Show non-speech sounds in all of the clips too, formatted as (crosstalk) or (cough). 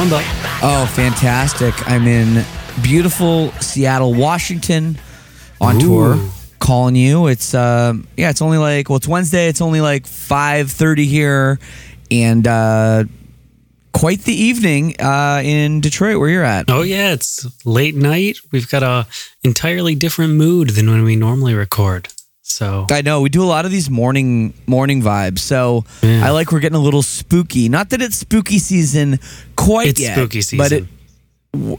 How's going, bud? Oh, fantastic. I'm in beautiful Seattle, Washington on Ooh. tour calling you. It's um yeah, it's only like well, it's Wednesday. It's only like 5:30 here and uh quite the evening uh in Detroit where you're at. Oh yeah, it's late night. We've got a entirely different mood than when we normally record. So I know we do a lot of these morning morning vibes. So Yeah. I like we're getting a little spooky. Not that it's spooky season quite it's yet, spooky season. but it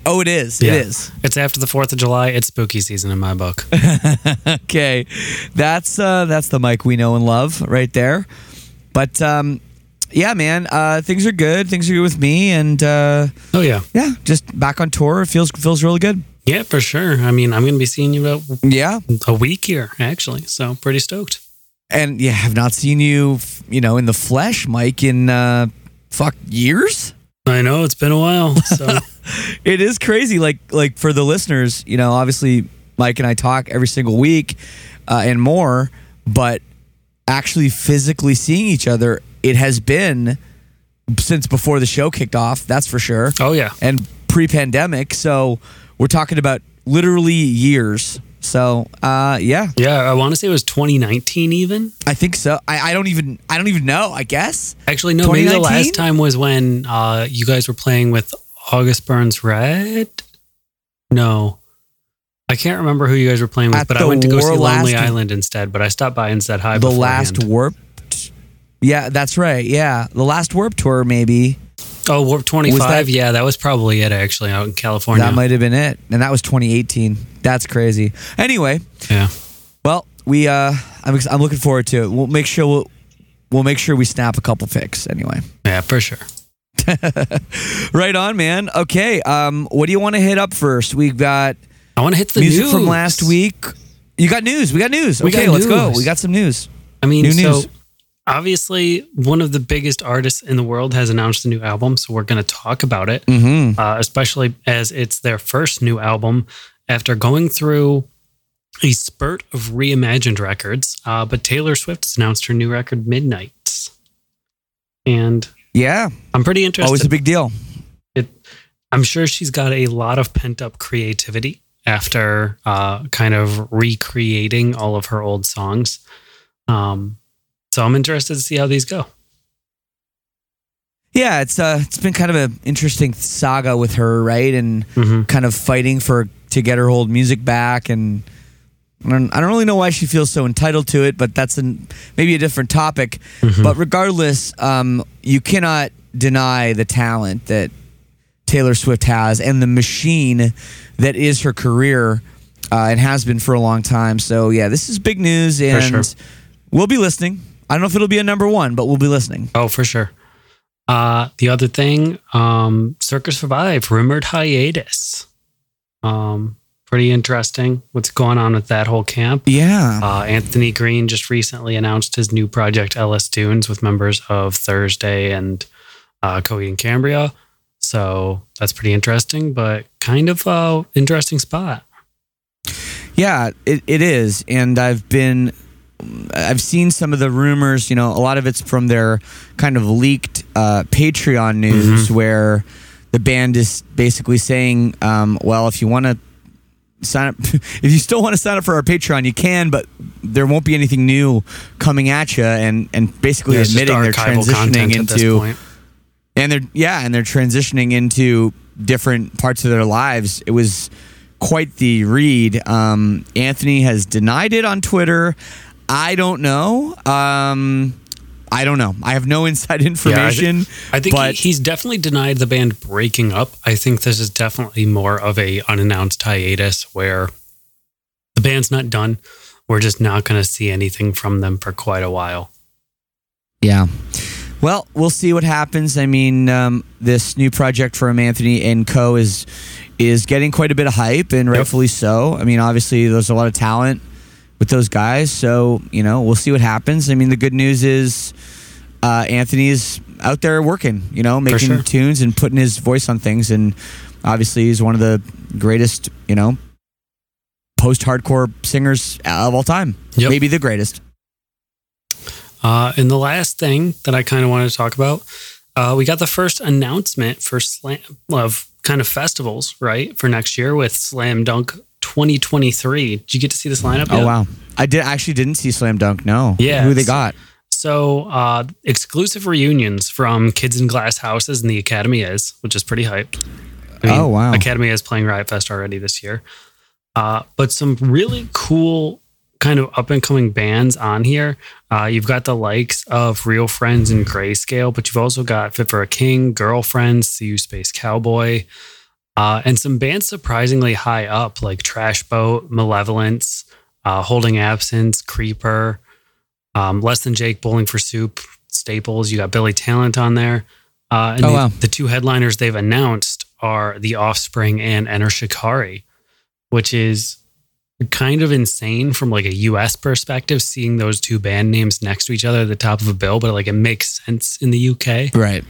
Oh, it is. Yeah. It is. It's after the Fourth of July. It's spooky season in my book. (laughs) Okay, that's uh, that's the Mike we know and love right there. But um, yeah, man, uh, things are good. Things are good with me, and uh, oh yeah, yeah, just back on tour. It feels feels really good. Yeah, for sure. I mean, I'm going to be seeing you about Yeah, a week here, actually. So pretty stoked. and yeah, have not seen you, you know, in the flesh, Mike, in uh, fuck years. I know it's been a while. (laughs) So It is crazy. Like like for the listeners, you know, obviously Mike and I talk every single week uh, and more, but actually physically seeing each other, it has been since before the show kicked off. That's for sure. oh yeah, And pre-pandemic, so we're talking about literally years. So uh, yeah, yeah. I want to say it was 2019 even. I think so. I, I don't even I don't even know. I guess Actually, no. Maybe the last time was when uh, you guys were playing with August Burns Red. No, I can't remember who you guys were playing with, At but I went to go see Lonely Island instead. But I stopped by and said hi. the beforehand. last warp. Yeah, that's right. Yeah, the last warp tour maybe. Oh Warp 25. that- yeah, that was probably it. Actually, out in California. That might have been it, and that was 2018. That's crazy. Anyway, yeah. well, we uh, I'm ex- I'm looking forward to it. We'll make sure we'll we'll make sure we snap a couple pics anyway. Yeah, for sure. (laughs) Right on, man. Okay, um, what do you want to hit up first? We've got I want to hit the music news from last week. You got news. We got news. We okay, got let's go. We got some news. I mean, New so news. Obviously one of the biggest artists in the world has announced a new album, so we're going to talk about it, Mm-hmm. uh, especially as it's their first new album after going through a spurt of reimagined records, uh, but Taylor Swift has announced her new record, Midnights. And Yeah, I'm pretty interested. always a big deal. it, I'm sure she's got a lot of pent up creativity after uh, kind of recreating all of her old songs. Um, so I'm interested to see how these go. Yeah, it's uh, it's been kind of an interesting saga with her, right? And Mhm. kind of fighting for to get her old music back, and I don't, I don't really know why she feels so entitled to it, but that's an, maybe a different topic. But regardless, um, you cannot deny the talent that Taylor Swift has and the machine that is her career uh, and has been for a long time. So yeah, this is big news, and sure. we'll be listening. I don't know if it'll be a number one, but we'll be listening. Oh, for sure. Uh, the other thing, um, Circa Survive, rumored hiatus. Um, pretty interesting what's going on with that whole camp. Yeah. Uh, Anthony Green just recently announced his new project, LS Dunes, with members of Thursday and uh, Coheed and Cambria. So that's pretty interesting, but kind of a interesting spot. Yeah, it, it is. And I've been, I've seen some of the rumors, you know, a lot of it's from their kind of leaked uh, Patreon news where the band is basically saying, um, well, if you want to sign up, (laughs) if you still want to sign up for our Patreon, you can, but there won't be anything new coming at you. And, and basically Yeah, admitting they're transitioning content at this into and they're yeah and they're transitioning into different parts of their lives. It was quite the read. Um, anthony has denied it on twitter i don't know um, i don't know i have no (laughs) inside Yeah, I, information I think but he, he's definitely denied the band breaking up. I think this is definitely more of a unannounced hiatus where the band's not done. We're just not going to see anything from them for quite a while. yeah well we'll see what happens i mean um, this new project from anthony and co is is getting quite a bit of hype and rightfully so i mean obviously there's a lot of talent with those guys so you know we'll see what happens i mean the good news is uh, Anthony's out there working, you know, making sure. tunes and putting his voice on things. And obviously, he's one of the greatest, you know, post hardcore singers of all time. Yep. Maybe the greatest. Uh, and the last thing that I kind of wanted to talk about, uh, we got the first announcement for slam of kind of festivals, right, for next year with Slam Dunk 2023. Did you get to see this lineup? Oh, yet? wow. I did actually didn't see Slam Dunk. No. Yeah, Who they got? So, uh, exclusive reunions from Kids in Glass Houses and the Academy is, which is pretty hype. I Oh, wow. Academy is playing Riot Fest already this year. Uh, but some really cool kind of up and coming bands on here. Uh, you've got the likes of Real Friends and Grayscale, but you've also got Fit for a King, Girlfriends, SeeYouSpaceCowboy, uh, and some bands surprisingly high up like Trash Boat, Malevolence, uh, Holding Absence, Creeper, um, Less Than Jake, Bowling for Soup, Staples. You got Billy Talent on there. Uh, and Oh, the, wow. the two headliners they've announced are The Offspring and Enter Shikari, which is kind of insane from like a US perspective, seeing those two band names next to each other at the top of a bill, but like it makes sense in the UK. Right.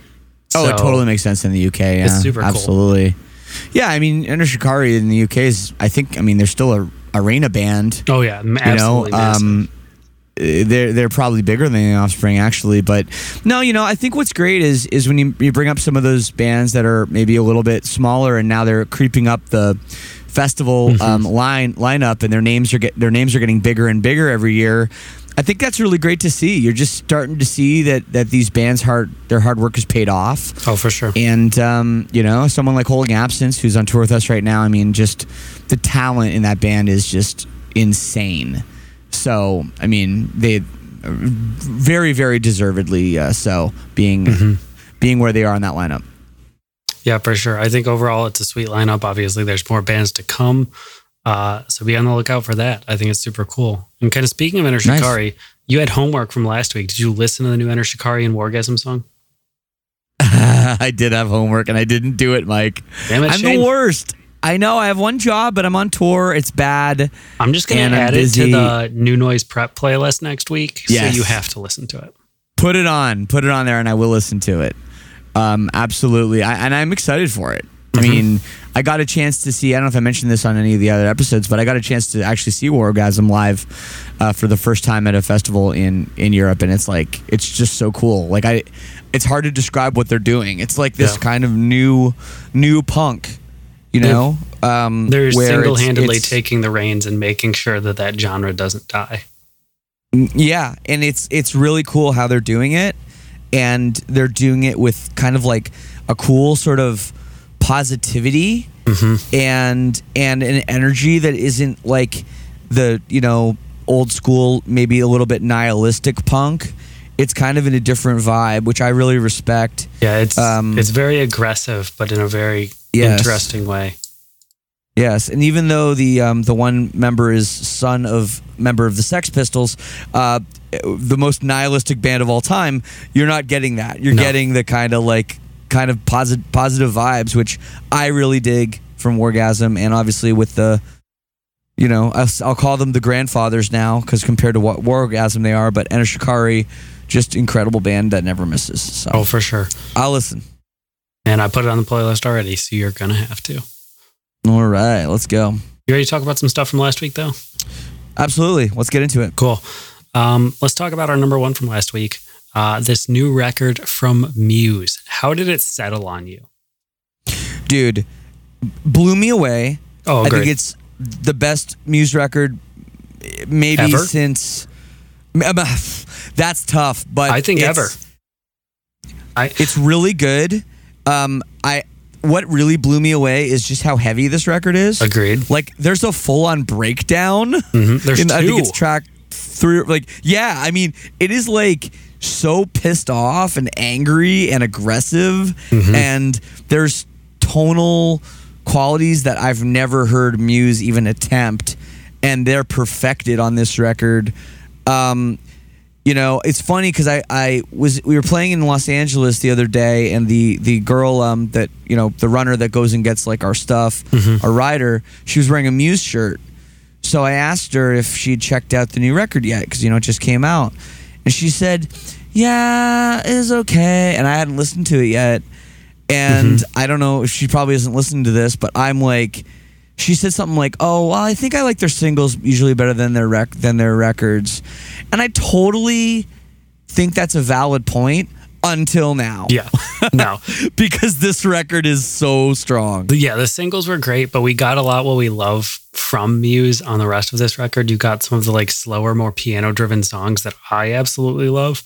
Oh, it totally makes sense in the UK. Yeah, It's super cool. Yeah, I mean, Enter Shikari in the UK is, I think, I mean, they're still a arena band. Oh yeah, you know um they're they're probably bigger than the offspring actually but no you know i think what's great is is when you, you bring up some of those bands that are maybe a little bit smaller and now they're creeping up the festival Mm-hmm. um, line lineup and their names are get their names are getting bigger and bigger every year i think that's really great to see you're just starting to see that that these bands hard their hard work has paid off oh for sure. and um, you know, someone like Holding Absence, who's on tour with us right now. I mean, just the talent in that band is just insane. So, I mean, they very, very deservedly uh, so being being where they are in that lineup. Yeah, for sure. I think overall it's a sweet lineup. Obviously, there's more bands to come. Uh, so be on the lookout for that. I think it's super cool. And kind of speaking of Enter Nice. Shikari, you had homework from last week. Did you listen to the new Enter Shikari and Wargasm song? (laughs) I did have homework and I didn't do it, Mike. Damn it, I'm Shane. the worst. I know I have one job, but I'm on tour. It's bad. I'm just going to add it to the New Noise Prep playlist next week. Yes. So you have to listen to it. Put it on. Put it on there, and I will listen to it. Um, absolutely, I, and I'm excited for it. I mean, I got a chance to see. I don't know if I mentioned this on any of the other episodes, but I got a chance to actually see Wargasm live uh, for the first time at a festival in in Europe, and it's like it's just so cool. Like I, it's hard to describe what they're doing. It's like this Yeah. kind of new new punk, you know. Um, They're where single-handedly it's- taking the reins and making sure that that genre doesn't die. Yeah, and it's it's really cool how they're doing it, and they're doing it with kind of like a cool sort of positivity and and an energy that isn't like the you know old school maybe a little bit nihilistic punk. It's kind of in a different vibe, which I really respect. Yeah, it's Um, it's very aggressive, but in a very Yes. interesting way. Yes, and even though the um, the one member is son of member of the Sex Pistols, uh, the most nihilistic band of all time, you're not getting that. You're No. getting the kind of like kind of positive positive vibes, which I really dig from Wargasm, and obviously with the, you know, I'll, I'll call them the grandfathers now because compared to what Wargasm they are, but Enter Shikari, just incredible band that never misses. So Oh, for sure. I'll listen. And I put it on the playlist already, so you're gonna have to. All right, let's go. You ready to talk about some stuff from last week, though? Absolutely, let's get into it. Cool. Um, let's talk about our number one from last week. Uh, this new record from Muse. How did it settle on you? dude blew me away Oh, i great. think it's the best muse record maybe Ever? since (laughs) that's tough but I think it's- ever. I it's really good um i what really blew me away is just how heavy this record is agreed. like there's a full-on breakdown Mhm. There's in- i think it's track three like yeah i mean it is like so pissed off and angry and aggressive. Mm-hmm. and there's tonal qualities that i've never heard muse even attempt and they're perfected on this record. Um you know it's funny because I, I was we were playing in los angeles the other day and the the girl um that you know the runner that goes and gets like our stuff our rider she was wearing a muse shirt. So I asked her if she'd checked out the new record yet because you know it just came out, and she said, "Yeah, it's okay." And I hadn't listened to it yet, and mm-hmm. I don't know if she probably isn't listening to this, but I'm like, she said something like, "Oh, well, I think I like their singles usually better than their rec- than their records," and I totally think that's a valid point until now. yeah. (laughs) No. because this record is so strong. Yeah, the singles were great, but we got a lot what we love from Muse on the rest of this record. You got some of the like slower, more piano driven songs that I absolutely love,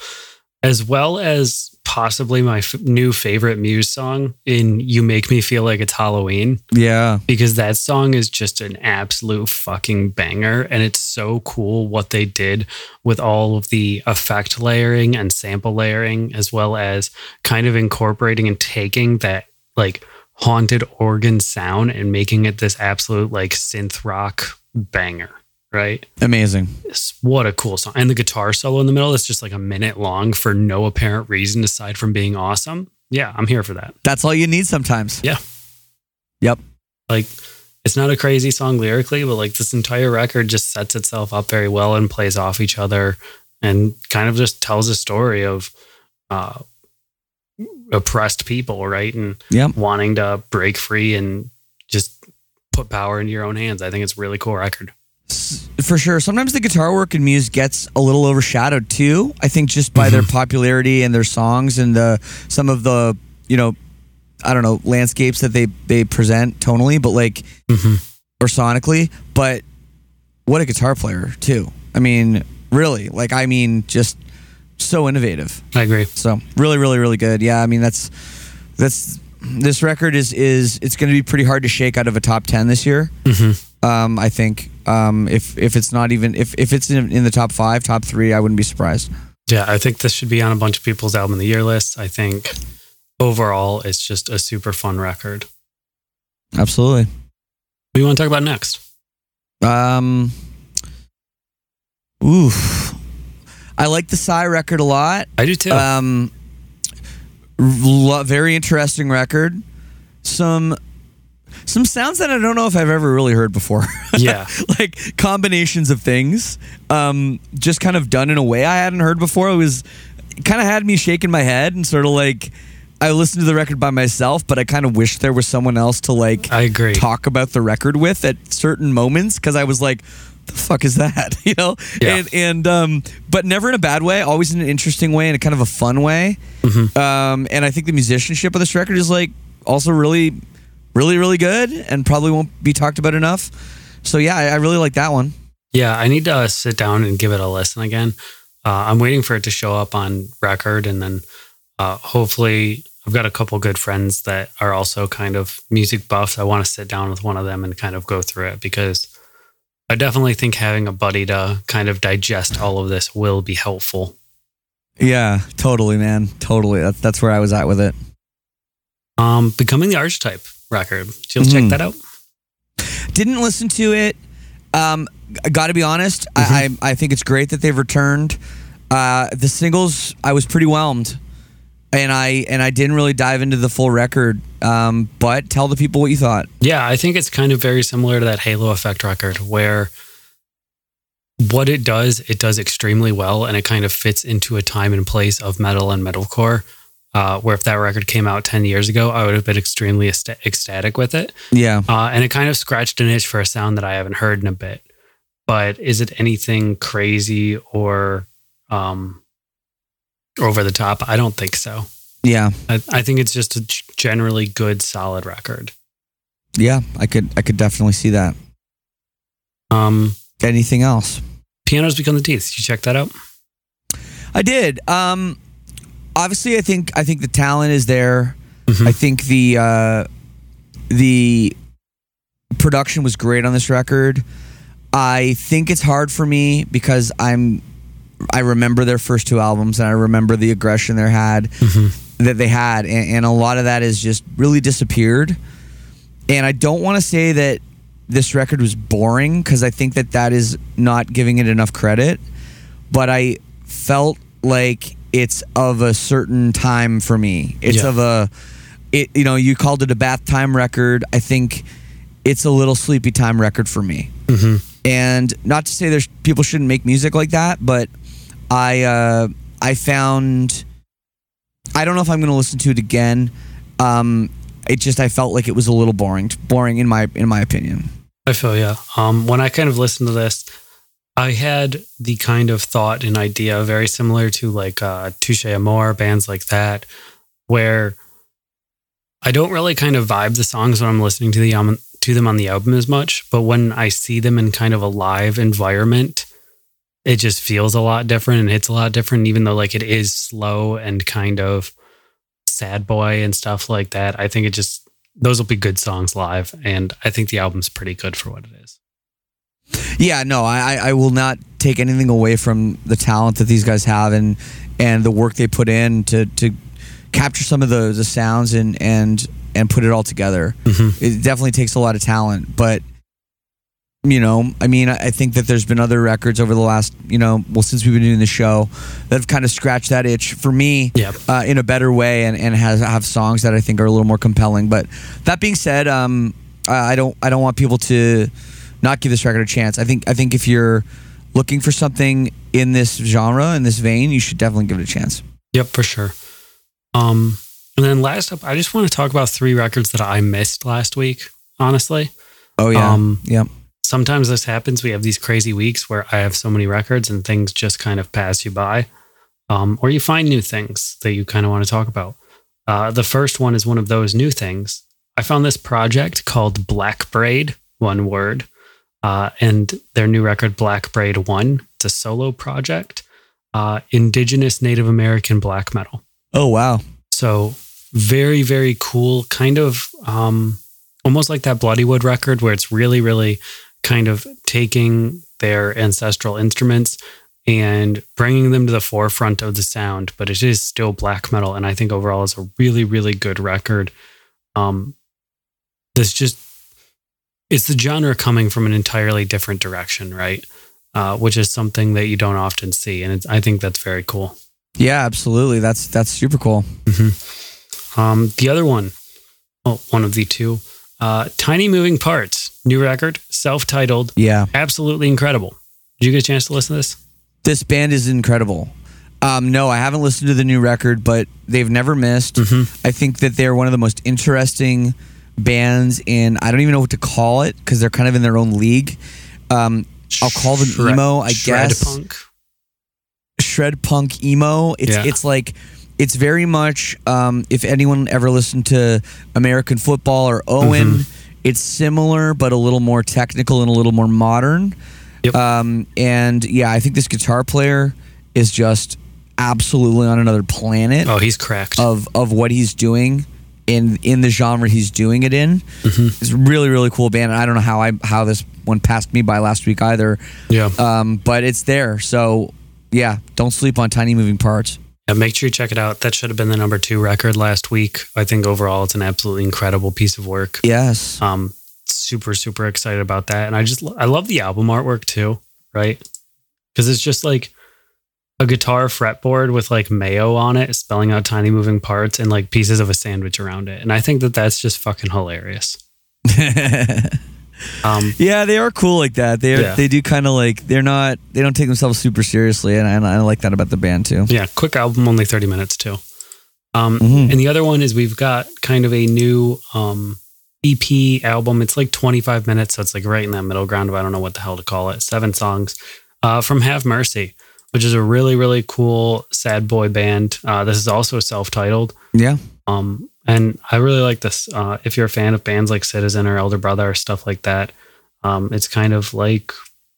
as well as possibly my f- new favorite Muse song in You Make Me Feel Like It's Halloween, Yeah. because that song is just an absolute fucking banger. And it's so cool what they did with all of the effect layering and sample layering, as well as kind of incorporating and taking that like haunted organ sound and making it this absolute like synth rock banger, right? Amazing. What a cool song. And the guitar solo in the middle is just like a minute long for no apparent reason aside from being awesome. Yeah, I'm here for that. That's all you need sometimes. Yeah. Yep. Like it's not a crazy song lyrically, but like this entire record just sets itself up very well and plays off each other and kind of just tells a story of uh oppressed people, right? And Yep. wanting to break free and just put power into your own hands. I think it's a really cool record. For sure. Sometimes the guitar work in Muse gets a little overshadowed too. I think just by their mm-hmm. popularity and their songs and the some of the you know, I don't know landscapes that they they present tonally, but like mm-hmm. or sonically. But what a guitar player too. I mean, really, like I mean, just so innovative. I agree. So really, really, really good. Yeah, I mean that's that's this record is is it's going to be pretty hard to shake out of a top ten this year. Mm-hmm. Um, I think um, if if it's not even if if it's in, in the top five, top three, I wouldn't be surprised. Yeah, I think this should be on a bunch of people's album of the year lists. I think overall it's just a super fun record. Absolutely. What do you want to talk about next? Um, oof. I like the Psy record a lot. I do too. Um, lo- very interesting record. Some some sounds that I don't know if I've ever really heard before. (laughs) yeah. like combinations of things, um, just kind of done in a way I hadn't heard before. It was kind of had me shaking my head and sort of like. I listened to the record by myself, but I kind of wish there was someone else to like I agree. talk about the record with at certain moments because I was like, the fuck is that? (laughs) You know? Yeah. And and um but never in a bad way, always in an interesting way and a kind of a fun way. Mm-hmm. Um and I think the musicianship of this record is like also really really really good and probably won't be talked about enough. So yeah, I, I really like that one. Yeah, I need to uh, sit down and give it a listen again. Uh, I'm waiting for it to show up on record, and then uh, hopefully, I've got a couple good friends that are also kind of music buffs. I want to sit down with one of them and kind of go through it because I definitely think having a buddy to kind of digest all of this will be helpful. Yeah, totally, man. Totally. That's that's where I was at with it. Um, becoming the archetype record. Did you check Mhm. that out? Didn't listen to it. Um, got to be honest. I, I I think it's great that they've returned. Uh, the singles, I was pretty whelmed, and I and I didn't really dive into the full record. Um, but tell the people what you thought. Yeah, I think it's kind of very similar to that Halo Effect record where what it does, it does extremely well and it kind of fits into a time and place of metal and metalcore. Uh, where if that record came out 10 years ago, I would have been extremely ecsta- ecstatic with it. Yeah, Uh, and it kind of scratched an itch for a sound that I haven't heard in a bit. But is it anything crazy or um, over the top? I don't think so. yeah, I, I think it's just a generally good, solid record. yeah. I could I could definitely see that. Um, Anything else? Pianos Become the Teeth. Did you check that out? I did. Um, obviously, I think I think the talent is there. Mhm. I think the uh, the production was great on this record. I think it's hard for me because I'm I remember their first two albums and I remember the aggression they had that they had, and, and a lot of that has just really disappeared. And I don't want to say that this record was boring because I think that that is not giving it enough credit. But I felt like it's of a certain time for me. It's Yeah. of a, it you know you called it a bath time record. I think it's a little sleepy time record for me. Mm-hmm. And not to say there's people shouldn't make music like that, but I uh, I found I don't know if I'm going to listen to it again. Um, it just I felt like it was a little boring, boring in my in my opinion. I feel yeah. Um, when I kind of listened to this, I had the kind of thought and idea very similar to like uh, Touche Amore, bands like that, where I don't really kind of vibe the songs when I'm listening to the um, to them on the album as much, but when I see them in kind of a live environment, it just feels a lot different and hits a lot different. Even though like it is slow and kind of sad boy and stuff like that, I think it just those will be good songs live, and I think the album's pretty good for what it is. Yeah, no, I I will not take anything away from the talent that these guys have and and the work they put in to to capture some of the the sounds and and and put it all together. Mhm. It definitely takes a lot of talent, but you know, I mean, I think that there's been other records over the last, you know, well, since we've been doing the show, that have kind of scratched that itch for me Yep. uh, in a better way, and and has have songs that I think are a little more compelling. But that being said, um, I I don't I don't want people to not give this record a chance. I think I think if you're looking for something in this genre in this vein, you should definitely give it a chance. Yep, for sure. Um, and then last up, I just want to talk about three records that I missed last week. Honestly, Oh yeah, Um, yeah, sometimes this happens. We have these crazy weeks where I have so many records and things just kind of pass you by, um, or you find new things that you kind of want to talk about. Uh, the first one is one of those new things. I found this project called Black Braid, one word, uh, and their new record, Black Braid One. It's a solo project, uh, Indigenous Native American black metal. Oh wow, So very, very cool. Kind of um, almost like that Bloodywood record where it's really, really kind of taking their ancestral instruments and bringing them to the forefront of the sound, but it is still black metal. And I think overall is a really, really good record. Um, this just, it's the genre coming from an entirely different direction, right? Uh, which is something that you don't often see. And it's, I think that's very cool. yeah, absolutely. That's that's super cool. Um, the other one, well, one of the two, uh, Tiny Moving Parts, new record, self titled, Yeah, absolutely incredible. Did you get a chance to listen to this? this band is incredible. Um, no, I haven't listened to the new record, but they've never missed. Mm-hmm. I think that they're one of the most interesting bands in. I don't even know what to call it because they're kind of in their own league. Um, I'll call them Shred- emo, I shred guess. punk. Shred punk emo. It's Yeah. it's like it's very much. Um, if anyone ever listened to American football or Owen, Mm-hmm. it's similar but a little more technical and a little more modern. Yep. Um, and yeah, I think this guitar player is just absolutely on another planet Oh, he's cracked. of of what he's doing in in the genre he's doing it in. Mm-hmm. It's a really really cool band. And I don't know how I how this one passed me by last week either. yeah. Um, but it's there. So yeah, don't sleep on tiny moving parts. Yeah, make sure you check it out. That should have been the number two record last week. I think overall it's an absolutely incredible piece of work. Yes. Um, super super excited about that, and I just I love the album artwork too, right? Because it's just like a guitar fretboard with like mayo on it, spelling out tiny moving parts and like pieces of a sandwich around it, and I think that that's just fucking hilarious. (laughs) Um, yeah, they are cool like that. They are, Yeah. they do kind of like they're not they don't take themselves super seriously, and I, and I like that about the band too. Yeah, quick album, only 30 minutes too. Um, Mhm. And the other one is we've got kind of a new um, EP album. It's like 25 minutes, so it's like right in that middle ground of I don't know what the hell to call it. Seven songs uh, from Have Mercy, which is a really, really cool sad boy band. Uh, this is also self titled. Yeah. Um, and I really like this. Uh, if you're a fan of bands like Citizen or Elder Brother or stuff like that, um, it's kind of like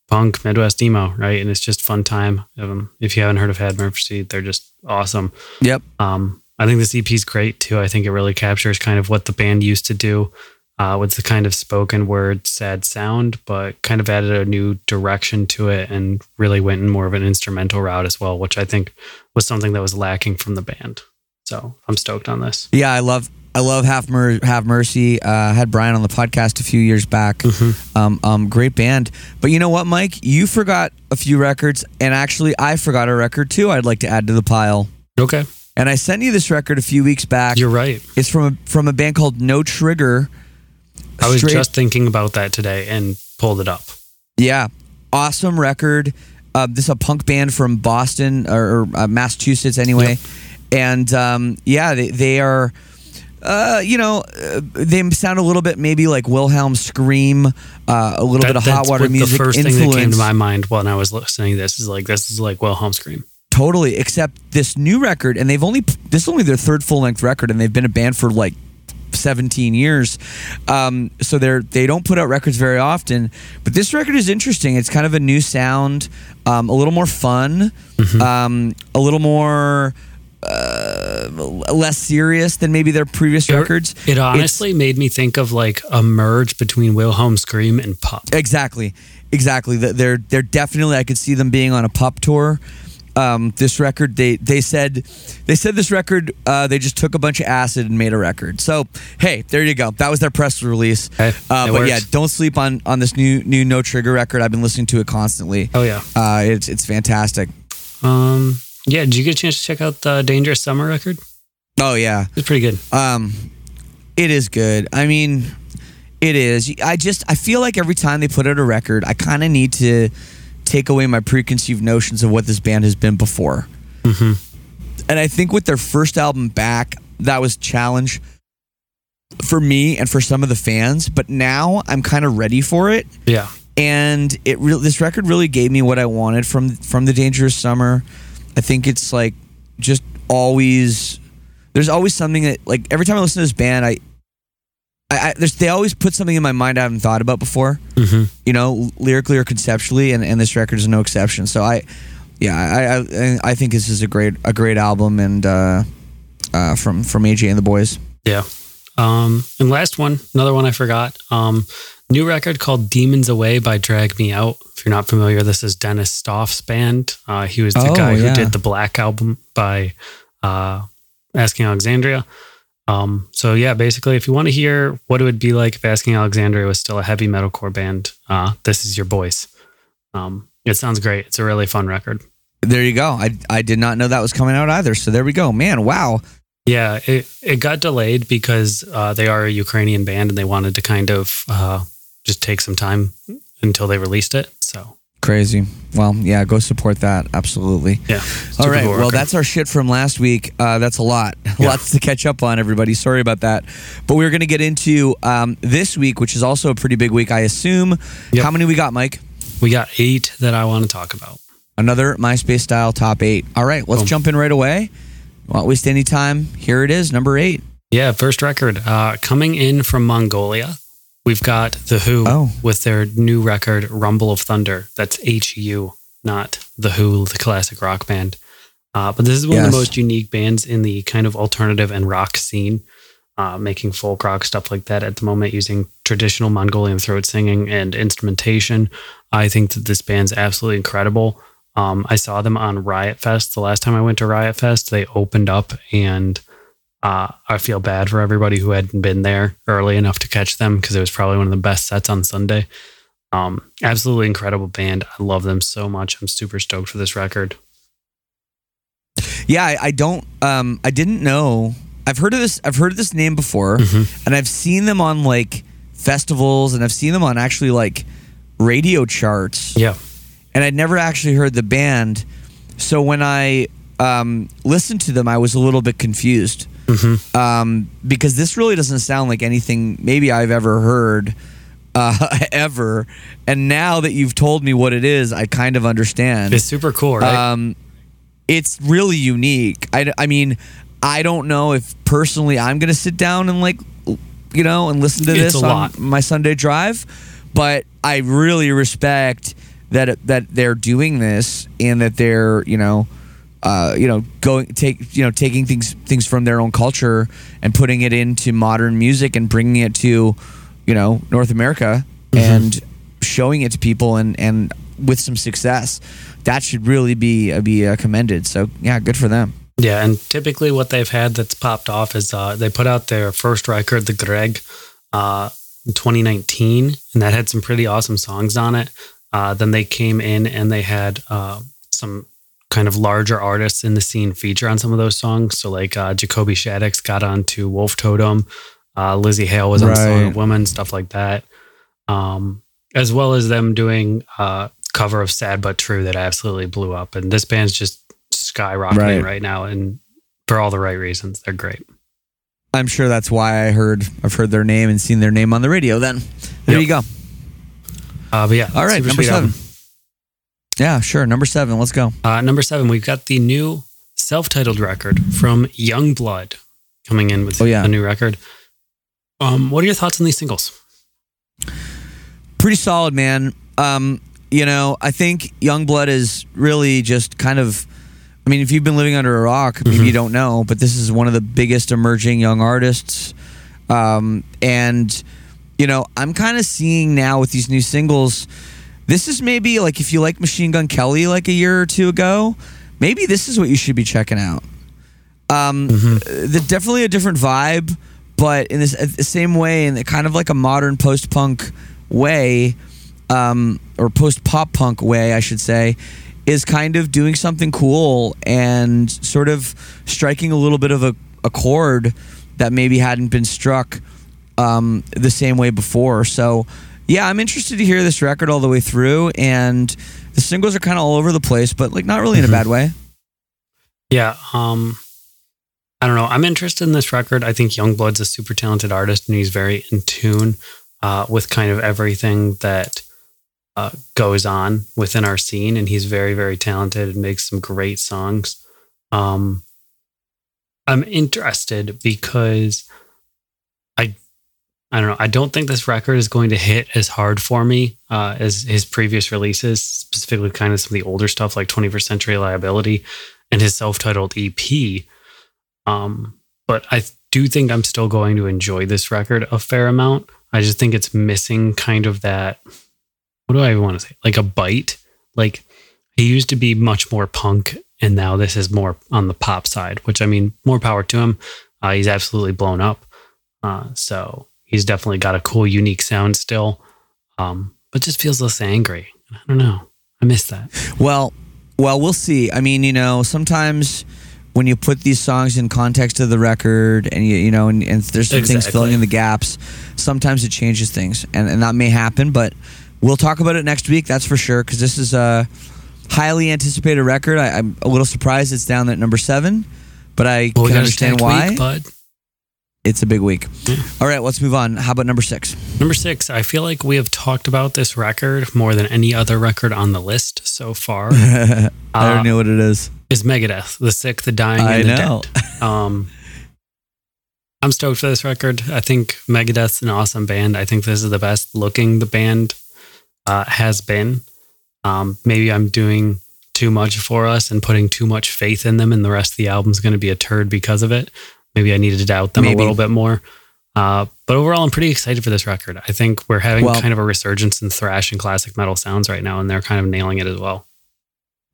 punk Midwest emo, right? And it's just fun time. Um, if you haven't heard of Have Mercy, they're just awesome. Yep. Um, I think this EP is great too. I think it really captures kind of what the band used to do uh, with the kind of spoken word, sad sound, but kind of added a new direction to it and really went in more of an instrumental route as well, which I think was something that was lacking from the band. So I'm stoked on this. Yeah, I love I love Have, Mer- Have Mercy. Uh, I had Brian on the podcast a few years back. Mm-hmm. Um, um, great band. But you know what, Mike? You forgot a few records, and actually, I forgot a record too. I'd like to add to the pile. Okay. And I sent you this record a few weeks back. You're right. It's from a, from a band called No Trigger. I was Straight- just thinking about that today and pulled it up. Yeah, awesome record. Uh, this is a punk band from Boston or, or uh, Massachusetts, anyway. And um, yeah, they, they are. Uh, you know, uh, they sound a little bit maybe like Wilhelm Scream, uh, a little That- bit of hot water music The first influence. thing that came to my mind when I was listening to this is like this is like Wilhelm Scream. Totally, except this new record, and they've only this is only their third full length record, and they've been a band for like 17 years. Um, so they're they don't put out records very often, but this record is interesting. It's kind of a new sound, um, a little more fun, um, a little more uh, less serious than maybe their previous records. It It's- honestly made me think of like a merge between Wilhelm Scream and Pup. Exactly, exactly. They're they're definitely. I could see them being on a pup tour. Um, this record, they they said they said this record. Uh, they just took a bunch of acid and made a record. So hey, there you go. That was their press release. Okay, uh, but works. yeah, don't sleep on on this new new No Trigger record. I've been listening to it constantly. Oh yeah. Uh, it's it's fantastic. Um. Yeah. Did you get a chance to check out the Dangerous Summer record? Oh yeah. It's pretty good. Um, it is good. I mean, it is. I just I feel like every time they put out a record, I kind of need to take away my preconceived notions of what this band has been before. Mm-hmm. And I think with their first album back, that was challenge for me and for some of the fans. But now I'm kind of ready for it, Yeah. and it really this record really gave me what I wanted from from the Dangerous Summer. I think it's like just always there's always something that like every time I listen to this band, I I, I there's they always put something in my mind I haven't thought about before. Mm-hmm. You know, lyrically or conceptually, and, and this record is no exception. So I, yeah, I I I think this is a great a great album and uh, uh, from from AJ and the boys. Yeah. Um. And last one, another one I forgot. Um. New record called "Demons Away" by Drag Me Out. If you're not familiar, this is Dennis Stoff's band. Uh, he was the Oh, guy yeah. who did the Black album by uh, Asking Alexandria. Um, so yeah, basically, if you want to hear what it would be like if Asking Alexandria was still a heavy metalcore band, uh, this is your voice. Um, it sounds great. It's a really fun record. There you go. I I did not know that was coming out either. So there we go. Man, wow. Yeah, it, it got delayed because uh, they are a Ukrainian band and they wanted to kind of uh, just take some time until they released it. So Crazy. Well, yeah, go support that. Absolutely. Yeah. All Super Well, that's our shit from last week. Uh, that's a lot. (laughs) Yeah. Lots to catch up on, everybody. Sorry about that. But we're going to get into um, this week, which is also a pretty big week, I assume. Yep. How many we got, Mike? we got eight that I want to talk about. Another MySpace style top eight. All right. Let's Boom. jump in right away. Won't waste any time. Here it is, number eight. Yeah, first record uh, coming in from Mongolia. We've got The HU Oh. with their new record, Rumble of Thunder. That's H U, not The Who, the classic rock band. Uh, but this is one of the most unique bands in the kind of alternative and rock scene, uh, making folk rock stuff like that at the moment using traditional Mongolian throat singing and instrumentation. I think that this band's absolutely incredible. Um, I saw them on Riot Fest the last time I went to Riot Fest. They opened up and uh, I feel bad for everybody who hadn't been there early enough to catch them because it was probably one of the best sets on Sunday. Um, absolutely incredible band. I love them so much. I'm super stoked for this record. Yeah, I, I don't. Um, I didn't know. I've heard of this. I've heard of this name before, Mhm. and I've seen them on like festivals, and I've seen them on actually like radio charts. Yeah. and I'd never actually heard the band. So when I um, listened to them, I was a little bit confused Mhm. um, because this really doesn't sound like anything maybe I've ever heard uh, (laughs) ever. And now that you've told me what it is, I kind of understand. It's super cool, right? Um, it's really unique. I, I mean, I don't know if personally I'm going to sit down and like, you know, and listen to It's this a on lot. my Sunday drive, but I really respect that that they're doing this and that they're you know. Uh, you know, going take you know taking things things from their own culture and putting it into modern music and bringing it to, you know, North America and showing it to people and and with some success. That should really be uh, be uh, commended. So yeah, good for them. Yeah, and typically what they've had that's popped off is uh, they put out their first record, The Gereg, uh, in 2019, and that had some pretty awesome songs on it. Uh, then they came in and they had uh, some kind of larger artists in the scene feature on some of those songs. So like uh, Jacoby Shaddix got onto Wolf Totem, uh, Lzzy Hale was on Song Right. of Women, stuff like that. Um, as well as them doing uh, cover of Sad But True that absolutely blew up. And this band's just skyrocketing Right. right, now, and for all the right reasons, they're great. I'm sure that's why I heard I've heard their name and seen their name on the radio. Then there Yep. you go. Uh, but yeah, All right, number seven. album. Yeah, sure. Number seven. Let's go. Uh, number seven, we've got the new self-titled record from Yungblud coming in with Oh, yeah. a new record. Um, what are your thoughts on these singles? pretty solid, man. Um, you know, I think Yungblud is really just kind of. I mean, if you've been living under a rock, maybe you don't know, but this is one of the biggest emerging young artists. Um, and you know, I'm kind of seeing now with these new singles. This is maybe like if you like Machine Gun Kelly like a year or two ago, maybe this is what you should be checking out. Um, the, definitely a different vibe, but in this the same way, in the kind of like a modern post punk way, um, or post pop punk way, I should say, is kind of doing something cool and sort of striking a little bit of a, a chord that maybe hadn't been struck um, the same way before. So, yeah, I'm interested to hear this record all the way through, and the singles are kind of all over the place, but like not really in a bad way. Yeah, um, I don't know. I'm interested in this record. I think Yungblud's a super talented artist, and he's very in tune uh, with kind of everything that uh, goes on within our scene. And he's very, very talented and makes some great songs. Um, I'm interested because I don't know. I don't think this record is going to hit as hard for me uh, as his previous releases, specifically kind of some of the older stuff like 21st Century Liability and his self-titled EP. Um, but I do think I'm still going to enjoy this record a fair amount. I just think it's missing kind of that. What do I even want to say? Like a bite. Like he used to be much more punk, and now this is more on the pop side. Which I mean, more power to him. Uh, he's absolutely blown up. Uh, so he's definitely got a cool, unique sound still. Um, but just feels less angry. I don't know. I miss that. Well, well, we'll see. I mean, you know, sometimes when you put these songs in context of the record, and you you know, and, and there's some things filling in the gaps, sometimes it changes things, and and that may happen. But we'll talk about it next week. That's for sure because this is a highly anticipated record. I, I'm a little surprised it's down at number seven, but I Well, can understand why. week, bud. It's a big week. All right, let's move on. How about number six? Number six, I feel like we have talked about this record more than any other record on the list so far. (laughs) I Uh, don't know what it is. is Megadeth, the sick, the dying, I and the know. dead. Um, I'm stoked for this record. I think Megadeth's an awesome band. I think this is the best looking the band uh, has been. Um, maybe I'm doing too much for us and putting too much faith in them, and the rest of the album's going to be a turd because of it. Maybe I needed to doubt them Maybe. a little bit more. Uh, but overall, I'm pretty excited for this record. I think we're having Well- kind of a resurgence in thrash and classic metal sounds right now, and they're kind of nailing it as well.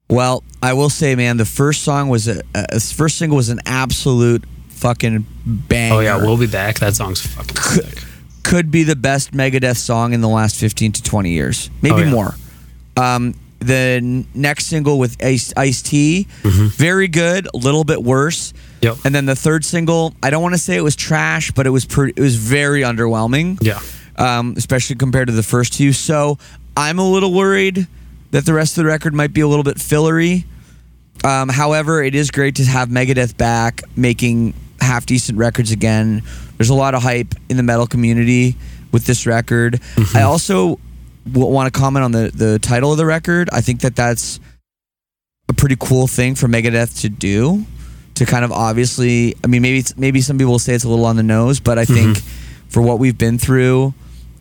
Well, I will say, man, the first song was a, a first single was an absolute fucking banger. Oh yeah, we'll be back. That song's fucking sick. could be the best Megadeth song in the last 15 to 20 years, maybe Oh, yeah. more. Um, the next single with Ice Ice T, Mm-hmm. very good, a little bit worse. Yep. And then the third single, I don't want to say it was trash, but it was pretty, it was very underwhelming. Yeah. um, especially compared to the first two. So I'm a little worried that the rest of the record might be a little bit fillery. Um, however, it is great to have Megadeth back making half decent records again. There's a lot of hype in the metal community with this record. I also w- want to comment on the the title of the record. I think that that's a pretty cool thing for Megadeth to do. To kind of obviously, I mean, maybe it's, maybe some people will say it's a little on the nose, but I think for what we've been through,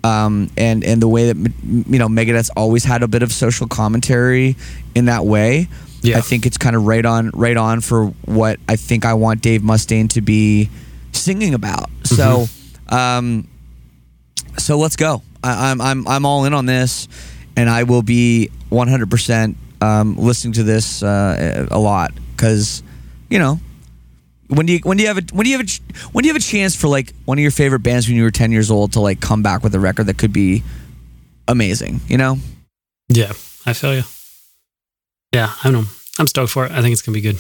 um, and and the way that you know Megadeth's always had a bit of social commentary in that way. Yeah. I think it's kind of right on right on for what I think I want Dave Mustaine to be singing about. So, um, so let's go. I, I'm I'm I'm all in on this, and I will be 100 percent um, listening to this uh, a lot because you know when do you when do you have a when do you have a when do you have a chance for like one of your favorite bands when you were 10 years old to like come back with a record that could be amazing you know Yeah, I feel you. Yeah, I don't know. I'm stoked for it. I think it's gonna be good.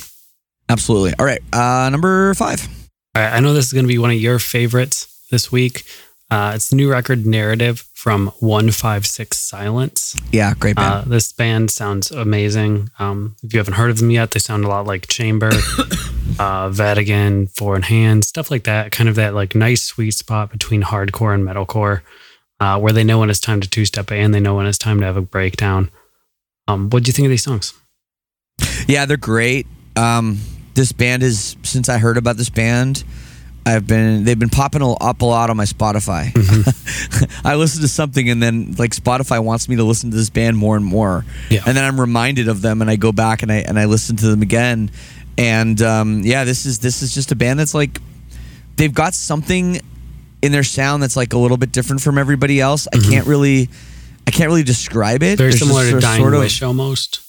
absolutely all right uh number five All right, I know this is gonna be one of your favorites this week. Uh, it's the new record narrative from One Five Six Silence. yeah great band Uh, this band sounds amazing. Um, if you haven't heard of them yet, they sound a lot like Chamber, (coughs) uh, Vatican, Foreign Hands, stuff like that. Kind of that like nice sweet spot between hardcore and metalcore, uh, where they know when it's time to two step and they know when it's time to have a breakdown. Um, what do you think of these songs? yeah they're great um this band is since i heard about this band i've been they've been popping up a lot on my spotify. (laughs) I listen to something and then like spotify wants me to listen to this band more and more. Yeah. and then i'm reminded of them and i go back and i and i listen to them again. And um yeah this is this is just a band that's like they've got something in their sound that's like a little bit different from everybody else. I can't really i can't really describe it. Very There's similar to Dying sort of- Wish almost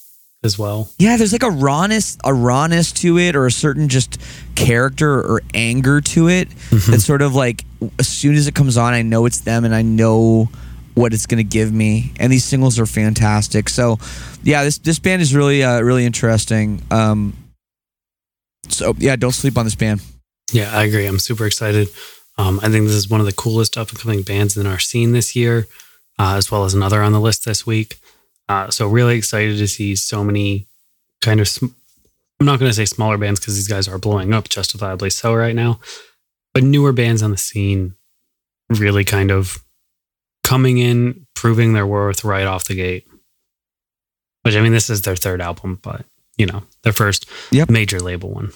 as well. yeah, there's like a rawness, a rawness to it, or a certain just character or anger to it. That's sort of like as soon as it comes on, I know it's them, and I know what it's gonna give me. And these singles are fantastic. So, yeah, this this band is really uh, really interesting. Um, so yeah, don't sleep on this band. Yeah, I agree. I'm super excited. Um, I think this is one of the coolest up and coming bands in our scene this year, uh, as well as another on the list this week. Uh, so really excited to see so many kind of. Sm- I'm not going to say smaller bands because these guys are blowing up justifiably so right now, but newer bands on the scene really kind of coming in, proving their worth right off the gate. Which I mean, this is their third album, but you know, their first Yep. major label one.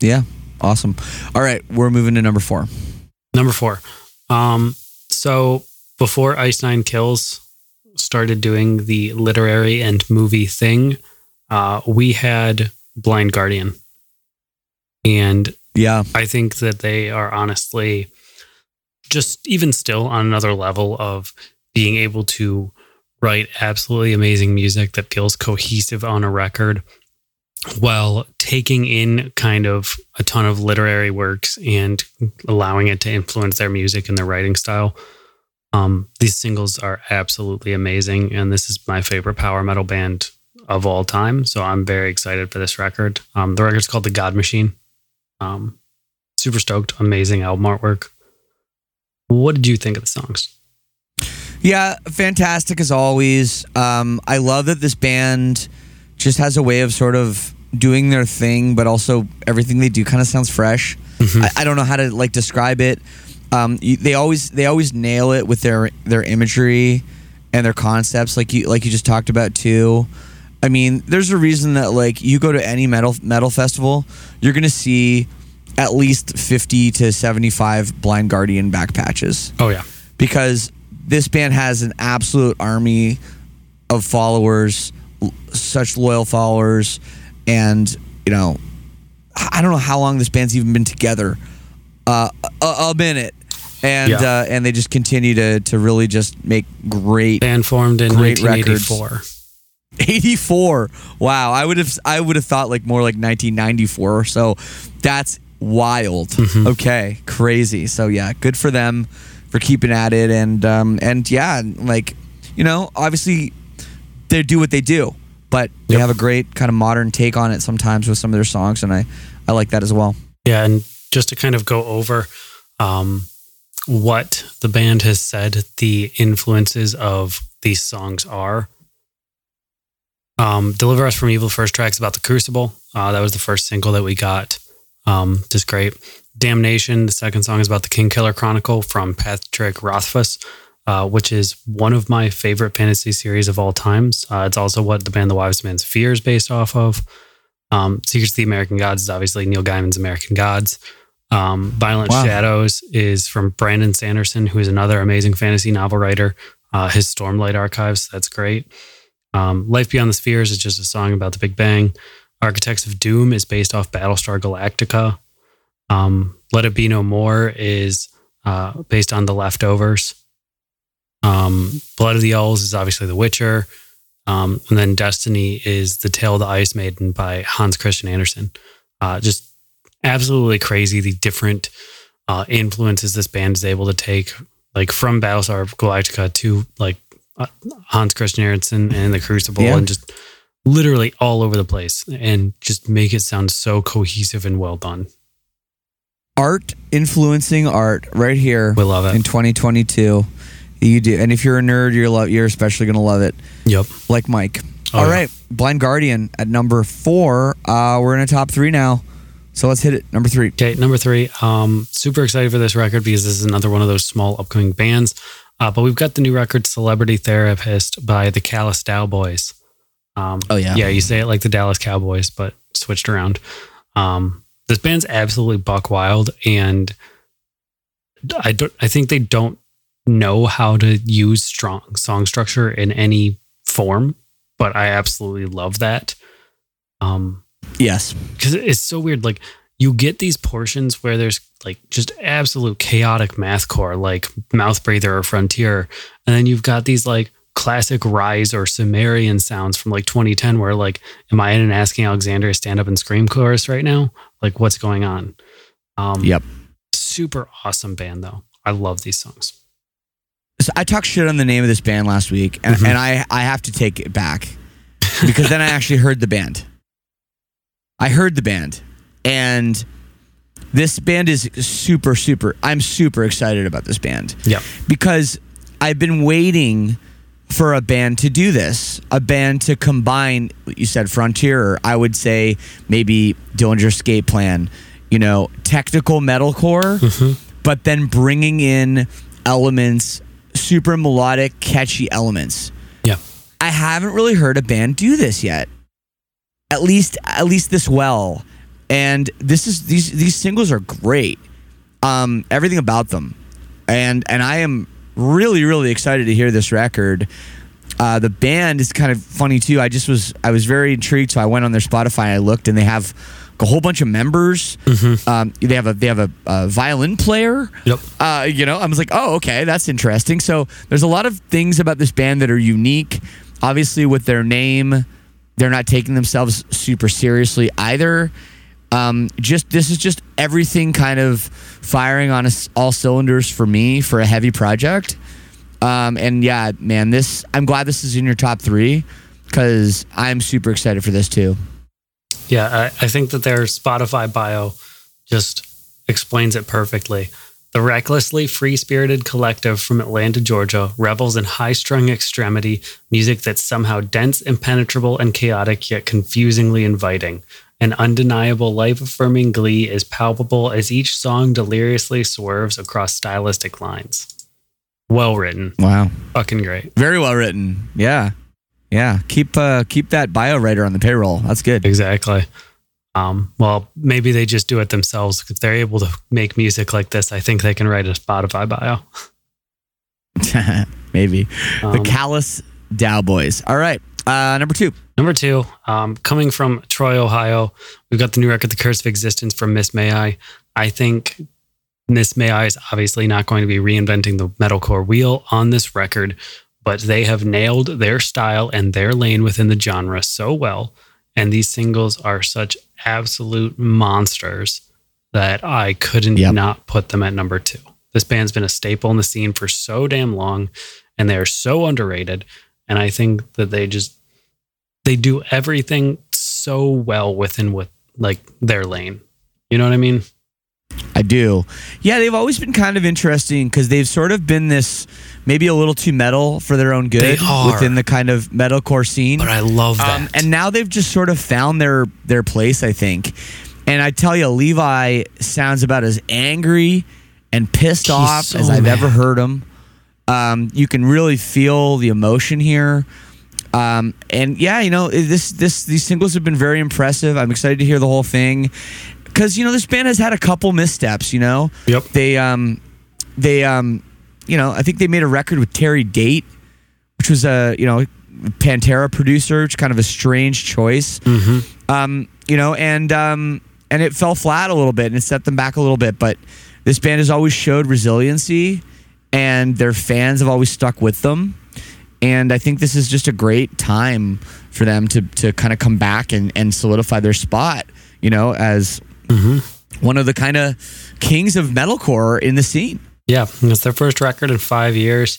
Yeah, awesome. All right, we're moving to number four. Number four. Um, so before Ice Nine Kills started doing the literary and movie thing, uh, we had Blind Guardian. And Yeah, I think that they are honestly just even still on another level of being able to write absolutely amazing music that feels cohesive on a record while taking in kind of a ton of literary works and allowing it to influence their music and their writing style. Um, these singles are absolutely amazing, and this is my favorite power metal band of all time. So I'm very excited for this record. Um, the record's called The God Machine. Um, super stoked. Amazing album artwork. What did you think of the songs? Yeah, fantastic as always. Um, I love that this band just has a way of sort of doing their thing, but also everything they do kind of sounds fresh. I, I don't know how to like describe it. Um, you, they always they always nail it with their their imagery and their concepts, like you like you just talked about too. I mean, there's a reason that like you go to any metal metal festival, you're gonna see at least fifty to seventy five Blind Guardian back patches Oh yeah. because this band has an absolute army of followers, such loyal followers, and you know, I don't know how long this band's even been together, uh, a, a minute, and Yeah. uh, and they just continue to to really just make great. Band formed in Great 1984. 84. Wow, I would have I would have thought like more like 1994 or so. That's wild. Mm-hmm. Okay, crazy. So yeah, good for them for keeping at it and um and yeah, like you know, obviously they do what they do, but they Yep. have a great kind of modern take on it sometimes with some of their songs and I I like that as well. Yeah, and just to kind of go over um, what the band has said the influences of these songs are. Um, Deliver Us from Evil, first track's about the Crucible. Uh, that was the first single that we got. Um, just great. Damnation, the second song is about the Kingkiller Chronicle from Patrick Rothfuss, uh, which is one of my favorite fantasy series of all times. Uh, it's also what the band The Wise Man's Fear is based off of. Um, Secrets of the American Gods is obviously Neil Gaiman's American Gods. Um, Violent Wow. Shadows is from Brandon Sanderson, who is another amazing fantasy novel writer. Uh, his Stormlight archives, that's great. Um, Life Beyond the Spheres is just a song about the Big Bang. Architects of Doom is based off Battlestar Galactica. Um, Let It Be No More is uh, based on The Leftovers. Um, Blood of the Elves is obviously The Witcher. Um, and then Destiny is The Tale of the Ice Maiden by Hans Christian Andersen. Uh, just absolutely crazy the different uh, influences this band is able to take, like from Battlestar Galactica to like uh, Hans Christian Andersen and The Crucible, Yeah. and just literally all over the place, and just make it sound so cohesive and well done. Art influencing art right here We love it. in 2022. You do. And if you're a nerd, you're lo- you're especially going to love it. Yep. like Mike. Oh, All yeah. right, Blind Guardian at number four. Uh, we're in a top three now, so let's hit it. Number three. Okay, number three. Um, super excited for this record because this is another one of those small upcoming bands. Uh, but we've got the new record, "Celebrity Therapist" by the Callous Daoboys. Um, Oh, yeah. yeah. You say it like the Dallas Cowboys, but switched around. Um, this band's absolutely buck wild, and I don't. I think they don't know how to use strong song structure in any form, but I absolutely love that. Um, Yes. because it's so weird. Like you get these portions where there's like just absolute chaotic mathcore, like Mouth Breather or Frontier, and then you've got these like classic Rise or Sumerian sounds from like 2010, where like, am I in an Asking Alexandria stand up and scream chorus right now? Like, what's going on? Um, Yep. Super awesome band though. I love these songs. So I talked shit on the name of this band last week, and, Mhm. and I I have to take it back because then I actually heard the band. I heard the band, and this band is super super. I'm super excited about this band. Yep. because I've been waiting for a band to do this, a band to combine. You said Frontier, or I would say maybe Dillinger Escape Plan. You know, technical metalcore, mm-hmm. but then bringing in elements, super melodic, catchy elements. Yeah. I haven't really heard a band do this yet. At least, at least this well. And this is these these singles are great. Um, everything about them, and and I am really really excited to hear this record. Uh, the band is kind of funny too. I just was I was very intrigued, so I went on their Spotify and I looked, and they have a whole bunch of members. Um, they have a they have a, a violin player. Yep. Uh, you know, I was like, oh, okay, that's interesting. So there's a lot of things about this band that are unique. Obviously, with their name, they're not taking themselves super seriously either. Um, just this is just everything kind of firing on us all cylinders for me for a heavy project. Um, and yeah, man, this I'm glad this is in your top three because I'm super excited for this too. Yeah, I, I think that their Spotify bio just explains it perfectly. The recklessly free spirited collective from Atlanta, Georgia, revels in high strung extremity, music that's somehow dense, impenetrable, and chaotic, yet confusingly inviting. An undeniable, life affirming glee is palpable as each song deliriously swerves across stylistic lines. Well written. Wow. Fucking great. Very well written. Yeah. Yeah. Keep uh keep that bio writer on the payroll. That's good. Exactly. Um, well, maybe they just do it themselves. If they're able to make music like this, I think they can write a Spotify bio. (laughs) Maybe. the Um, Callous Daoboys. All right. Uh number two. Number two, um, coming from Troy, Ohio, we've got the new record, The Curse of Existence from Miss May I. I think Miss May I is obviously not going to be reinventing the metalcore wheel on this record, but they have nailed their style and their lane within the genre so well. And these singles are such absolute monsters that I couldn't Yep. not put them at number two. This band's been a staple in the scene for so damn long, and they're so underrated. And I think that they just they do everything so well within with like their lane. You know what I mean? I do. Yeah, they've always been kind of interesting because they've sort of been this maybe a little too metal for their own good within the kind of metalcore scene. But I love that. Um, and now they've just sort of found their their place, I think. And I tell you, Levi sounds about as angry and pissed He's off so as I've mad. ever heard him. Um, you can really feel the emotion here. Um, and yeah, you know this this these singles have been very impressive. I'm excited to hear the whole thing because you know this band has had a couple missteps. You know, Yep. They um they um you know I think they made a record with Terry Date, which was a you know Pantera producer, which kind of a strange choice. Um, you know, and um and it fell flat a little bit and it set them back a little bit. But this band has always showed resiliency, and their fans have always stuck with them. And I think this is just a great time for them to to kind of come back and, and solidify their spot, you know, as one of the kind of kings of metalcore in the scene. Yeah, it's their first record in five years.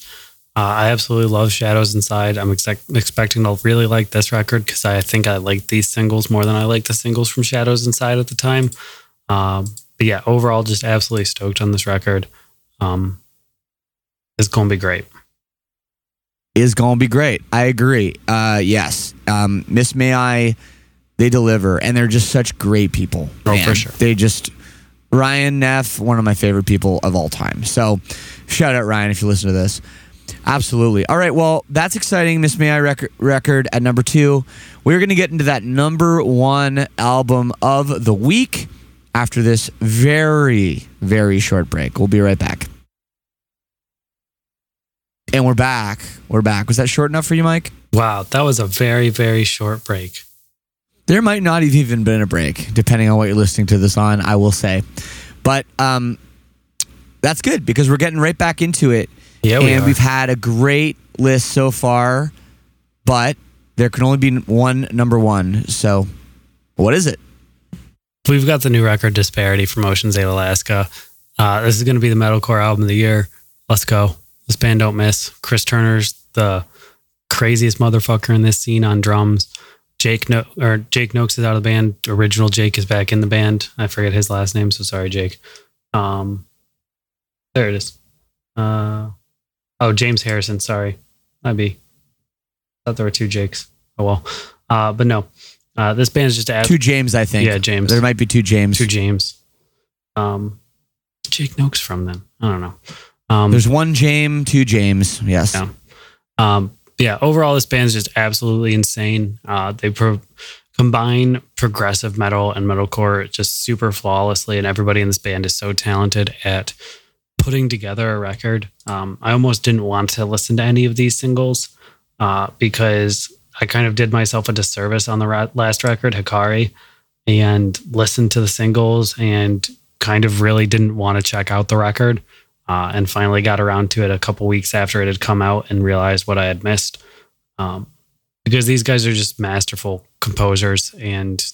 Uh, I absolutely love Shadows Inside. I'm expect- expecting to really like this record because I think I like these singles more than I like the singles from Shadows Inside at the time. Um, but yeah, overall, just absolutely stoked on this record. Um, it's going to be great. is going to be great. I agree. Uh, yes. Um, Miss May I, they deliver, and they're just such great people. Oh, man. for sure. They just, Ryan Neff, one of my favorite people of all time. So shout out, Ryan, if you listen to this. Absolutely. All right. Well, that's exciting. Miss May I record, record at number two. We're going to get into that number one album of the week after this very, very short break. We'll be right back. And we're back. We're back. Was that short enough for you, Mike? Wow, that was a very, very short break. There might not have even been a break, depending on what you're listening to this on, I will say. But um, that's good because we're getting right back into it. Yeah, we and are. we've had a great list so far, but there can only be one number one. So, what is it? We've got the new record Disparity from Oceans Ate Alaska. Uh, this is going to be the metalcore album of the year. Let's go. This band don't miss. Chris Turner's the craziest motherfucker in this scene on drums. Jake no- or Jake Noakes is out of the band. Original Jake is back in the band. I forget his last name, so sorry, Jake. Um, there it is. Uh, oh, James Harrison. Sorry, I'd be. Thought there were two Jakes. Oh well. Uh, but no, uh, this band is just ab- Two James, I think. Yeah, James. There might be two James. Two James. Um, Jake Noakes from then. I don't know. Um, There's one James, two James. Yes. Yeah. um, yeah. Overall, this band's just absolutely insane. Uh, they pro- combine progressive metal and metalcore just super flawlessly, and everybody in this band is so talented at putting together a record. Um, I almost didn't want to listen to any of these singles uh, because I kind of did myself a disservice on the ra- last record, Hikari, and listened to the singles and kind of really didn't want to check out the record. Uh, and finally got around to it a couple weeks after it had come out and realized what I had missed. Um, because these guys are just masterful composers, and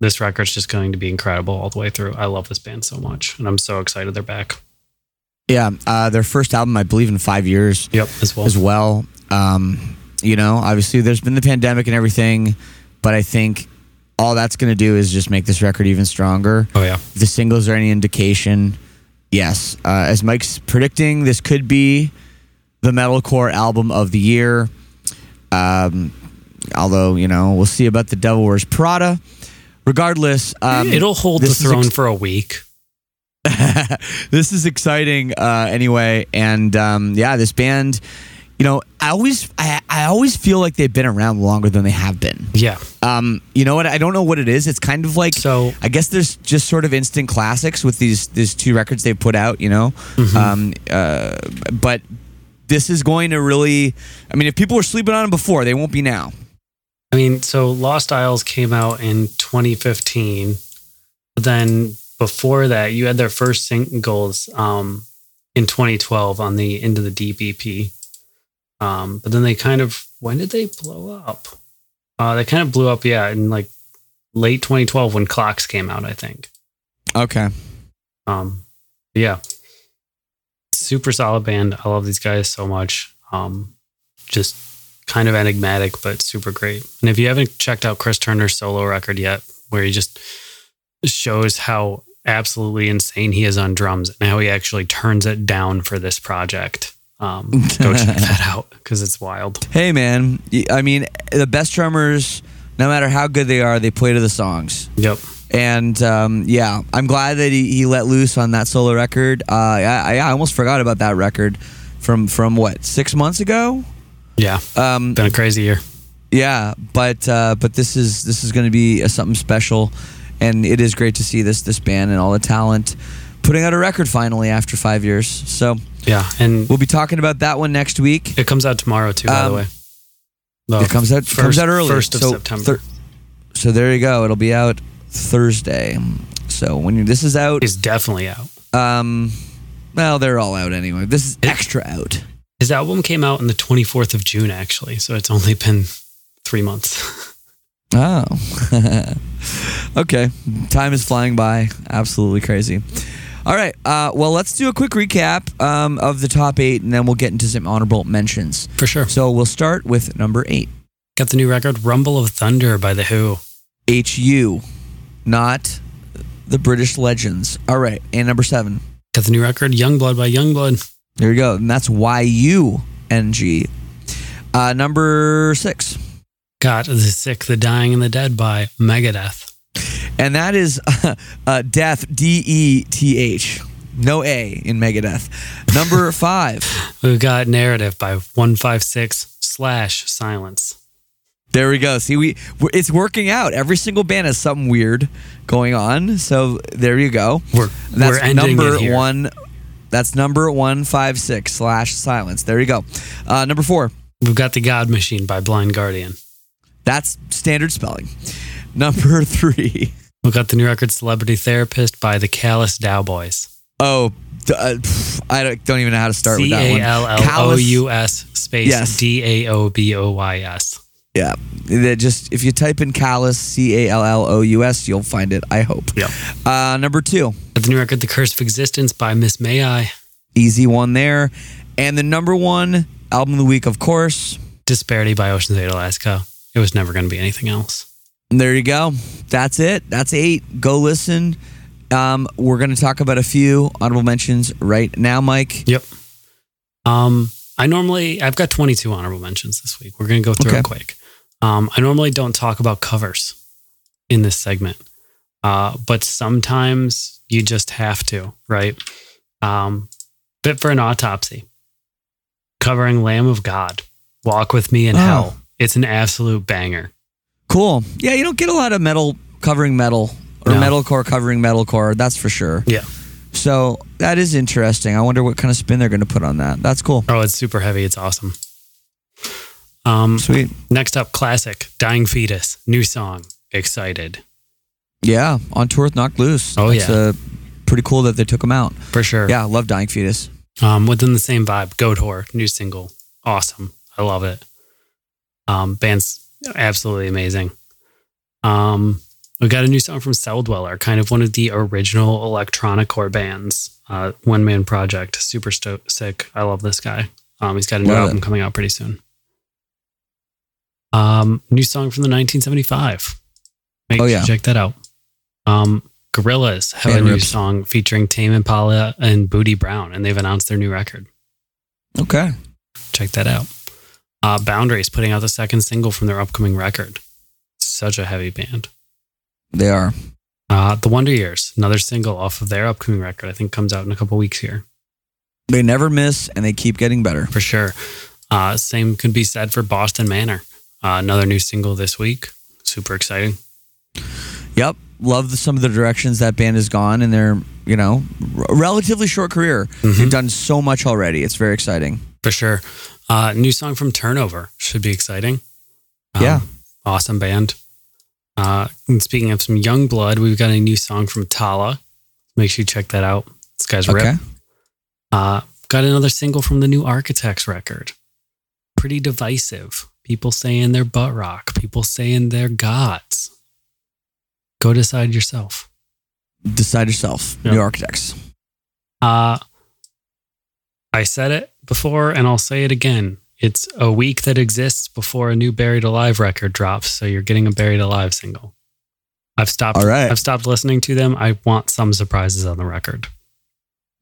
this record's just going to be incredible all the way through. I love this band so much, and I'm so excited they're back. Yeah. Uh, their first album, I believe, in five years. Yep, as well. as well. Um, you know, obviously there's been the pandemic and everything, but I think all that's going to do is just make this record even stronger. Oh yeah, If the singles are any indication, Yes, uh, as Mike's predicting, this could be the metalcore album of the year. Um, although you know, we'll see about the Devil Wears Prada. Regardless, um, It'll hold the throne ex- for a week. (laughs) this is exciting uh, anyway, and um, yeah, this band. You know, I always, I, I always feel like they've been around longer than they have been. Yeah. Um, you know what? I don't know what it is. It's kind of like So- I guess there's just sort of instant classics with these these two records they've put out. You know, Mm-hmm. um, uh, but this is going to really. I mean, if people were sleeping on them before, they won't be now. I mean, so Lost Isles came out in 2015. Then before that, you had their first singles um, in 2012 on the Into the Deep EP. Um, but then they kind of, when did they blow up? Uh, they kind of blew up, yeah, in like late 2012 when Clocks came out, I think. Okay. Um, yeah, super solid band. I love these guys so much. Um, just kind of enigmatic, but super great. And if you haven't checked out Chris Turner's solo record yet, where he just shows how absolutely insane he is on drums and how he actually turns it down for this project, um, go check (laughs) that out because it's wild. Hey, man. I mean, the best drummers, no matter how good they are, they play to the songs. Yep. And um, yeah, I'm glad that he, he let loose on that solo record. Uh, I, I almost forgot about that record from from what six months ago. Yeah. Um, Been a crazy year. yeah, but uh, but this is this is going to be uh, something special, and it is great to see this this band and all the talent putting out a record finally after five years. So Yeah. And we'll be talking about that one next week. it comes out tomorrow, too, by the Um, way. The it comes out comes out early. First of So September. thir- so there you go. It'll be out Thursday. So when you, this is out, is definitely out. um, well, they're all out anyway. This is extra out. His album came out on the 24th of June, actually. So it's only been three months. (laughs) Oh, (laughs) okay. Time is flying by. Absolutely crazy. All right. Uh, well, let's do a quick recap um, of the top eight, and then we'll get into some honorable mentions. For sure. So we'll start with number eight. Got the new record, Rumble of Thunder by The Who. HU, not the British Legends. All right. And number seven. Got the new record, Yungblud by Yungblud. There you go. And that's Y U N G. Uh, number six. Got The Sick, The Dying, and the Dead by Megadeth. And that is (laughs) uh, Death, D E T H. No A in Megadeth. Number (laughs) five. We've got Narrative by 156 slash Silence. There we go. See, we it's working out. Every single band has something weird going on. So there you go. We're, that's we're ending number it here. one. That's number one five six slash silence. There you go. Uh, number four. We've got The God Machine by Blind Guardian. That's standard spelling. Number (laughs) three. We've got the new record, Celebrity Therapist by The Callous Daoboys. Oh, uh, I don't, even know how to start with that one. L L O Callous- space Yes. D A O B O Y S. Yeah, That just if you type in callous, C A L L O U S, you'll find it. I hope. Yep. Uh, number two, the new record, The Curse of Existence by Miss May I. easy one there, and the number one album of the week, of course. Disparity by Oceans Ate Alaska. It was never going to be anything else. There you go. That's it. That's eight. Go listen. Um, we're going to talk about a few honorable mentions right now, Mike. Yep. Um, I normally I've got 22 honorable mentions this week. We're going to go through Okay. it quick. Um, I normally don't talk about covers in this segment, uh, but sometimes you just have to, right? Um, Fit for an autopsy, covering Lamb of God, Walk with Me in Oh. Hell. It's an absolute banger. Cool. Yeah, you don't get a lot of metal covering metal or No. metalcore covering metalcore. That's for sure. Yeah. So that is interesting. I wonder what kind of spin they're going to put on that. That's cool. Oh, it's super heavy. It's awesome. Um, Sweet. next up, classic, Dying Fetus, new song, Excited. Yeah, on tour with Knocked Loose. Oh, That's, yeah. uh, pretty cool that they took them out. For sure. Yeah, love Dying Fetus. Um, within the same vibe, Goatwhore, new single, awesome. I love it. Um, band's absolutely amazing. Um, we got a new song from Celldweller, kind of one of the original electronic core bands, uh, one man project, super sto- sick. I love this guy. Um, he's got a new Love album it. coming out pretty soon. Um, new song from the 1975. Make Oh, sure yeah. check that out. Um, Gorillaz have a new rips. song featuring Tame Impala and Booty Brown, and they've announced their new record. Okay. Check that out. Uh, Boundaries putting out the second single from their upcoming record. Such a heavy band. They are. Uh, the Wonder Years, another single off of their upcoming record, I think comes out in a couple weeks here They never miss and they keep getting better. for sure. Uh, same could be said for Boston Manor, uh, another new single this week. Super exciting. Yep. Love the, some of the directions that band has gone in their, you know, r- relatively short career. Mm-hmm. They've done so much already. It's very exciting. For sure. Uh, new song from Turnover should be exciting. Um, Yeah. Awesome band. Uh, and speaking of some young blood, we've got a new song from Tala. Make sure you check that out. This guy's Okay. rip. Uh, got another single from the new Architects record. Pretty divisive. People saying they're butt rock. People saying they're gods. Go decide yourself. Decide yourself. Yeah. New Architects. Uh, I said it before and I'll say it again. It's a week that exists before a new Berried Alive record drops, so you're getting a Berried Alive single. I've stopped All right. I've stopped listening to them. I want some surprises on the record.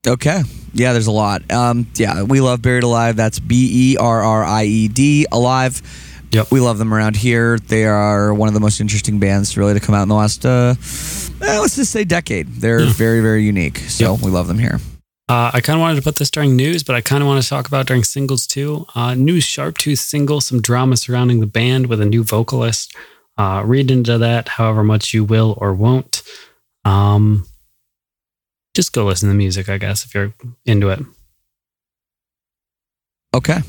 Okay. Yeah, there's a lot. Um, yeah, we love Berried Alive. That's B E R R I E D Alive. Yep. We love them around here. They are one of the most interesting bands really to come out in the last, uh, eh, let's just say, decade. They're Yeah. very, very unique. So Yep. we love them here. Uh, I kind of wanted to put this during news, but I kind of want to talk about during singles too. Uh, new Sharptooth single, some drama surrounding the band with a new vocalist. Uh, read into that however much you will or won't. Um, just go listen to the music, I guess, if you're into it. Okay.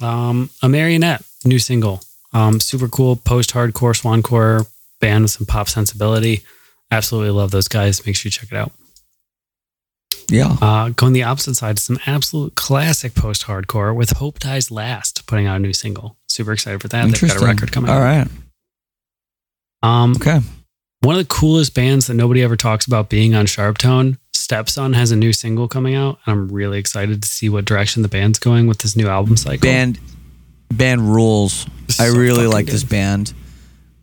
Um, Amarionette, new single. Um, super cool post hardcore swancore band with some pop sensibility. Absolutely love those guys. Make sure you check it out. Yeah. Uh, going the opposite side, some absolute classic post hardcore with Hope Dies Last putting out a new single. Super excited for that. They've got a record coming All right. Um, Okay. one of the coolest bands that nobody ever talks about being on Sharptone, Stepson has a new single coming out. And I'm really excited to see what direction the band's going with this new album cycle. Band, band rules. Is I really like this band.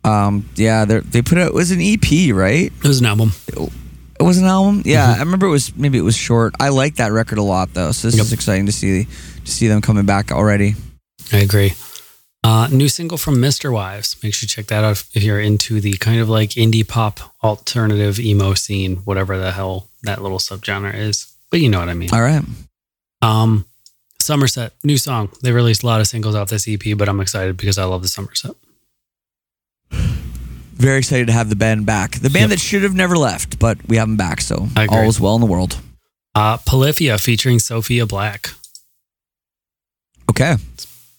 Um, yeah, they they put out it was an EP, right? It was an album. It was an album. Yeah, Mm-hmm. I remember it was maybe it was short. I like that record a lot though. So this Yep. is exciting to see to see them coming back already. I agree. Uh, new single from Mr. Wives. Make sure you check that out if you're into the kind of like indie pop, alternative emo scene, whatever the hell that little subgenre is. But you know what I mean. All right. Um, Summer Set, new song. They released a lot of singles off this EP, but I'm excited because I love the Summer Set. Very excited to have the band back. The band Yep. that should have never left, but we have them back. So all is well in the world. Uh, Polyphia featuring Sophia Black. Okay.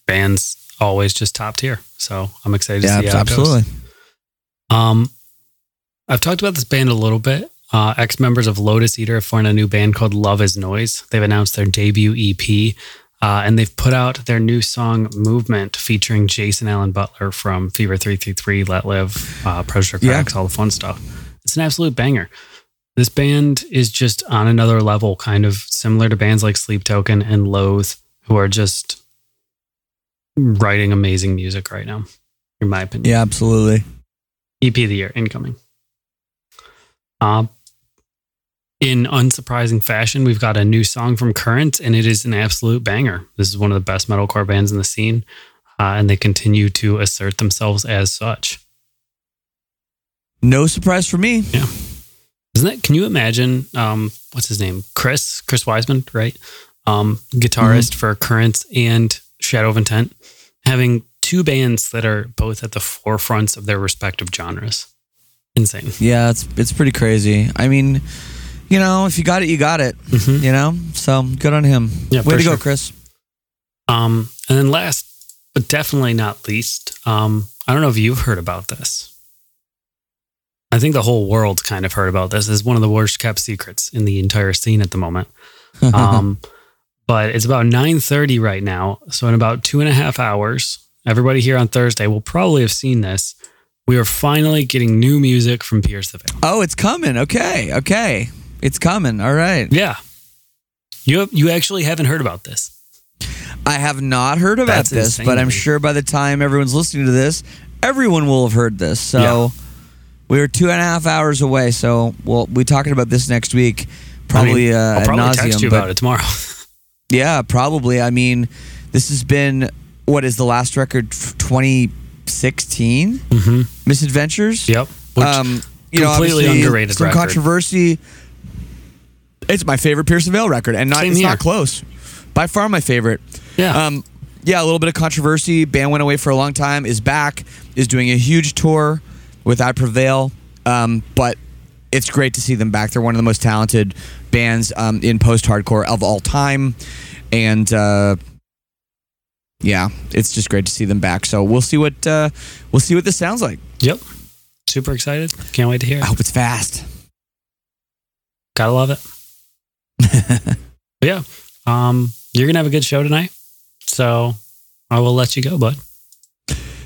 Band's always just top tier. So I'm excited to Yeah, see how it goes. absolutely. Um, I've talked about this band a little bit. Uh, Ex members of Lotus Eater have formed a new band called Love Is Noise. They've announced their debut EP, uh, and they've put out their new song "Movement" featuring Jason Aalon Butler from Fever Three Three Three, Let Live, uh, Pressure Yeah. Cracks, all the fun stuff. It's an absolute banger. This band is just on another level, kind of similar to bands like Sleep Token and Loathe, who are just writing amazing music right now, in my opinion. Yeah, absolutely. EP of the year incoming. Um, in unsurprising fashion, we've got a new song from Current, and it is an absolute banger. This is one of the best metalcore bands in the scene, uh, and they continue to assert themselves as such. No surprise for me. Yeah. Isn't that? Can you imagine? Um, what's his name? Chris Chris Wiseman, right? Um, guitarist for Current and Shadow of Intent, having two bands that are both at the forefronts of their respective genres. Insane. Yeah, it's it's pretty crazy. I mean, you know, if you got it, you got it. Mhm. You know, so good on him. Yeah, Way to sure. go, Chris. Um, and then last, but definitely not least, um, I don't know if you've heard about this. I think the whole world kind of heard about this. It's one of the worst kept secrets in the entire scene at the moment. (laughs) Um, but it's about 9.30 right now. So in about two and a half hours, everybody here on Thursday will probably have seen this. We are finally getting new music from Pierce the Veil. oh, it's coming. Okay, okay, it's coming. All right. Yeah. You, you actually haven't heard about this. I have not heard about That's this, insane but I'm sure by the time everyone's listening to this, everyone will have heard this. So, we're two and a half hours away. So we'll be talking about this next week. Probably I mean, uh, I'll probably text you about it tomorrow. (laughs) Yeah, probably. I mean, this has been what is the last record? Twenty sixteen mm-hmm. misadventures. Yep. Which, um, you know, completely obviously underrated Some record. controversy. It's my favorite Pierce Pearson Vale record, and not Same it's here. not close. By far, my favorite. yeah. Um, yeah, a little bit of controversy. Band went away for a long time. Is back. Is doing a huge tour with I Prevail. Um, but it's great to see them back. They're one of the most talented bands um, in post-hardcore of all time, and uh, yeah, it's just great to see them back. So we'll see what uh, we'll see what this sounds like. yep. Super excited. Can't wait to hear it. I hope it's fast. Gotta love it. Yeah. Um, you're gonna have a good show tonight. So I will let you go, bud.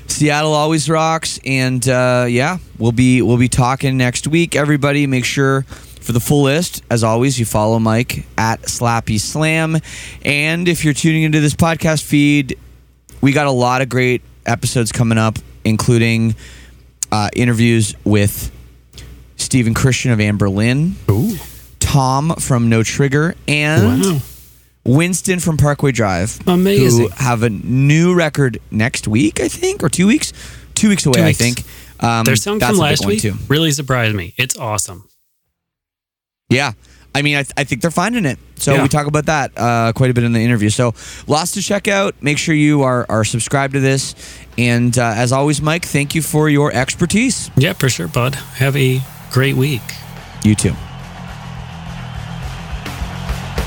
Seattle always rocks, and uh, yeah, we'll be we'll be talking next week. Everybody, make sure for the full list, as always, you follow Mike at Slappy Slam, and if you're tuning into this podcast feed, we got a lot of great episodes coming up, including uh, interviews with Stephen Christian of Anberlin, Ooh. Tom from No Trigger, and Wow. Winston from Parkway Drive. Amazing. Who have a new record next week, I think, or two weeks? Two weeks away, Two I think. Um, Their song from last week too. really surprised me. It's awesome. Yeah. I mean, I, th- I think they're finding it. So Yeah. we talk about that uh, quite a bit in the interview. So lots to check out. Make sure you are, are subscribed to this. And uh, as always, Mike, thank you for your expertise. Yeah, for sure, bud. Have a great week. You too.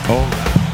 Oh.